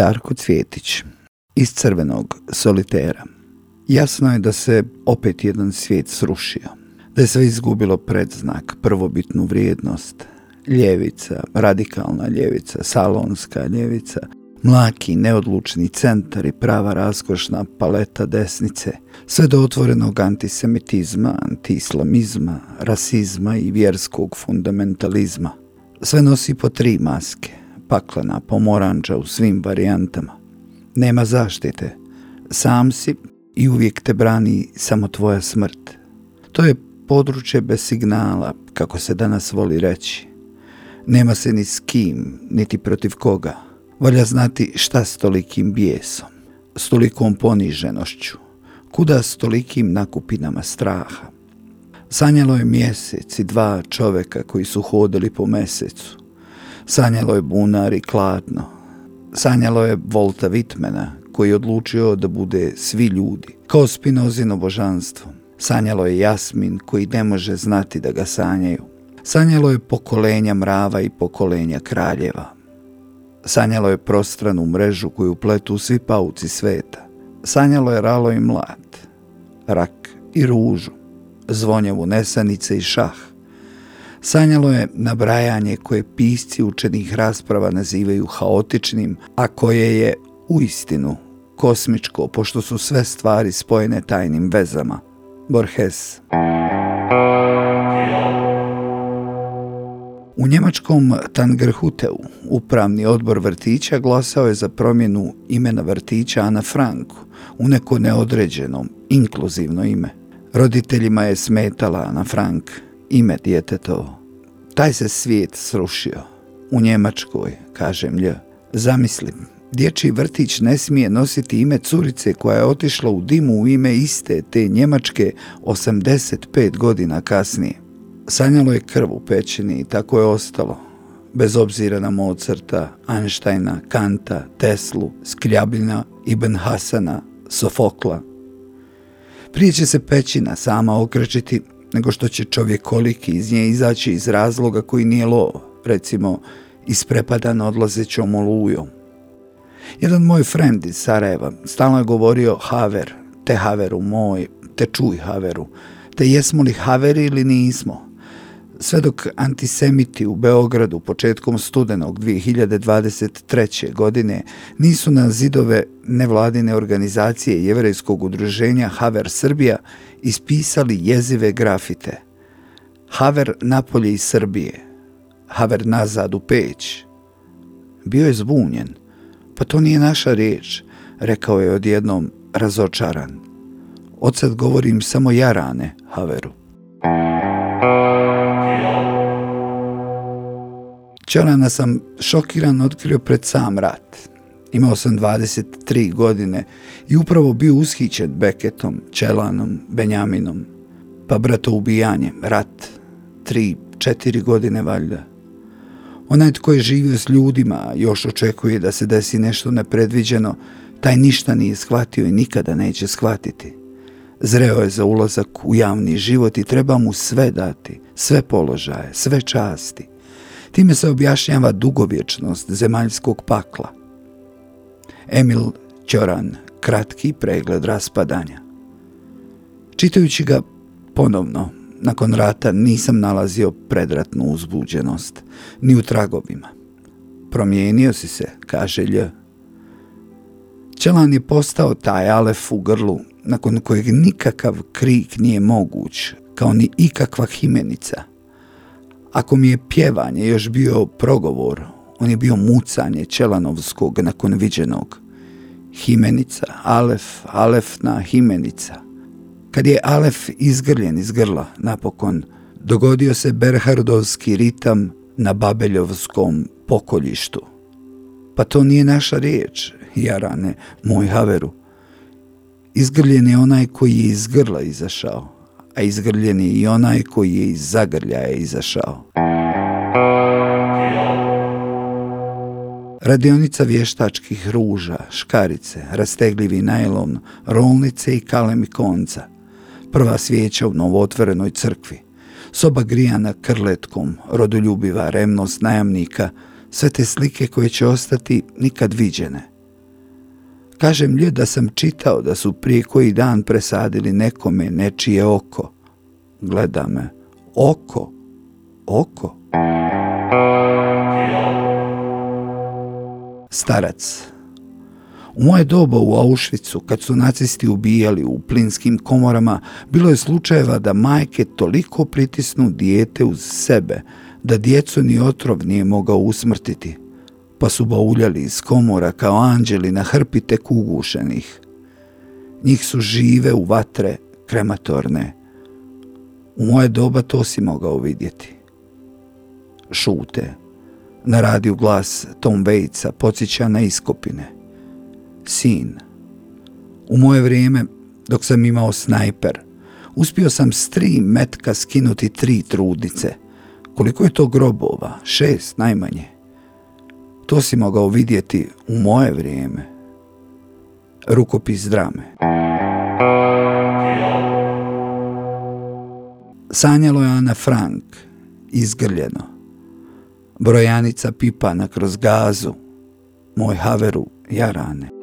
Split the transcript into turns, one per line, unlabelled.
Darko Cvjetić iz crvenog solitera. Jasno je da se opet jedan svijet srušio, da je sve izgubilo predznak, prvobitnu vrijednost, ljevica, radikalna ljevica, salonska ljevica, mlaki, neodlučni centar i prava raskošna paleta desnice, sve do otvorenog antisemitizma, antiislamizma, rasizma i vjerskog fundamentalizma. Sve nosi po tri maske, paklena pomoranđa u svim varijantama. Nema zaštite, sam si i uvijek te brani samo tvoja smrt. To je područje bez signala, kako se danas voli reći. Nema se ni s kim, niti protiv koga. Valja znati šta s tolikim bijesom, s tolikom poniženošću, kuda s tolikim nakupinama straha. Sanjalo je mjesec i dva čoveka koji su hodili po mesecu. Sanjalo je bunar i kladno. Sanjalo je Volta Vitmena koji je odlučio da bude svi ljudi, kao spinozino božanstvo. Sanjalo je Jasmin koji ne može znati da ga sanjaju. Sanjalo je pokolenja mrava i pokolenja kraljeva. Sanjalo je prostranu mrežu koju pletu svi pauci sveta. Sanjalo je ralo i mlad, rak i ružu, zvonjevu nesanice i šah. Sanjalo je nabrajanje koje pisci učenih rasprava nazivaju haotičnim, a koje je u istinu kosmičko, pošto su sve stvari spojene tajnim vezama. Borges. U njemačkom Tangerhuteu upravni odbor vrtića glasao je za promjenu imena vrtića Ana Franku u neko neodređeno, inkluzivno ime. Roditeljima je smetala Ana Frank, ime djetetovo. Taj se svijet srušio. U Njemačkoj, kažem lj. Zamislim, dječji vrtić ne smije nositi ime curice koja je otišla u dimu u ime iste te Njemačke 85 godina kasnije. Sanjalo je krv u pećini i tako je ostalo. Bez obzira na Mozarta, Einsteina, Kanta, Teslu, Skljabina, Ibn Hasana, Sofokla. Prije će se pećina sama okrećiti nego što će čovjek koliki iz nje izaći iz razloga koji nije lov, recimo isprepadan odlazećom olujom. Jedan moj friend iz Sarajeva stalno je govorio Haver, te Haveru moj, te čuj Haveru, te jesmo li Haveri ili nismo – sve dok antisemiti u Beogradu početkom studenog 2023. godine nisu na zidove nevladine organizacije jevrejskog udruženja Haver Srbija ispisali jezive grafite. Haver napolje iz Srbije, Haver nazad u peć. Bio je zbunjen. Pa to nije naša riječ, rekao je odjednom razočaran. Odsad govorim samo jarane, Haveru. Čelana sam šokiran otkrio pred sam rat. Imao sam 23 godine i upravo bio ushićen Beketom, Čelanom, Benjaminom. Pa brato ubijanje, rat, tri, četiri godine valjda. Onaj tko je živio s ljudima, još očekuje da se desi nešto nepredviđeno, taj ništa nije shvatio i nikada neće shvatiti. Zreo je za ulazak u javni život i treba mu sve dati, sve položaje, sve časti. Time se objašnjava dugovječnost zemaljskog pakla. Emil Ćoran, kratki pregled raspadanja. Čitajući ga ponovno, nakon rata nisam nalazio predratnu uzbuđenost, ni u tragovima. Promijenio si se, kaže Lj. Čelan je postao taj alef u grlu, nakon kojeg nikakav krik nije moguć, kao ni ikakva himenica. Ako mi je pjevanje još bio progovor, on je bio mucanje Čelanovskog nakon viđenog. Himenica, Alef, Alefna Himenica. Kad je Alef izgrljen iz grla, napokon, dogodio se Berhardovski ritam na Babeljovskom pokoljištu. Pa to nije naša riječ, Jarane, moj Haveru. Izgrljen je onaj koji je iz grla izašao a izgrljen je i onaj koji je iz zagrljaja izašao. Radionica vještačkih ruža, škarice, rastegljivi najlon, rolnice i kalemi konca. Prva svijeća u novootvorenoj crkvi. Soba grijana krletkom, rodoljubiva remnost najamnika, sve te slike koje će ostati nikad viđene. Kažem lje da sam čitao da su prije koji dan presadili nekome nečije oko. Gleda me. Oko? Oko? Starac. U moje doba u Auschwitzu, kad su nacisti ubijali u plinskim komorama, bilo je slučajeva da majke toliko pritisnu dijete uz sebe, da djecu ni otrov nije mogao usmrtiti, pa su bauljali iz komora kao anđeli na hrpi tek ugušenih. Njih su žive u vatre, krematorne. U moje doba to si mogao vidjeti. Šute. Na radiju glas Tom Vejca podsjeća na iskopine. Sin. U moje vrijeme, dok sam imao snajper, uspio sam s tri metka skinuti tri trudnice. Koliko je to grobova? Šest najmanje. To si mogao vidjeti u moje vrijeme. Rukopis drame. Sanjalo je Ana Frank, izgrljeno. Brojanica pipana kroz gazu, moj haveru jarane.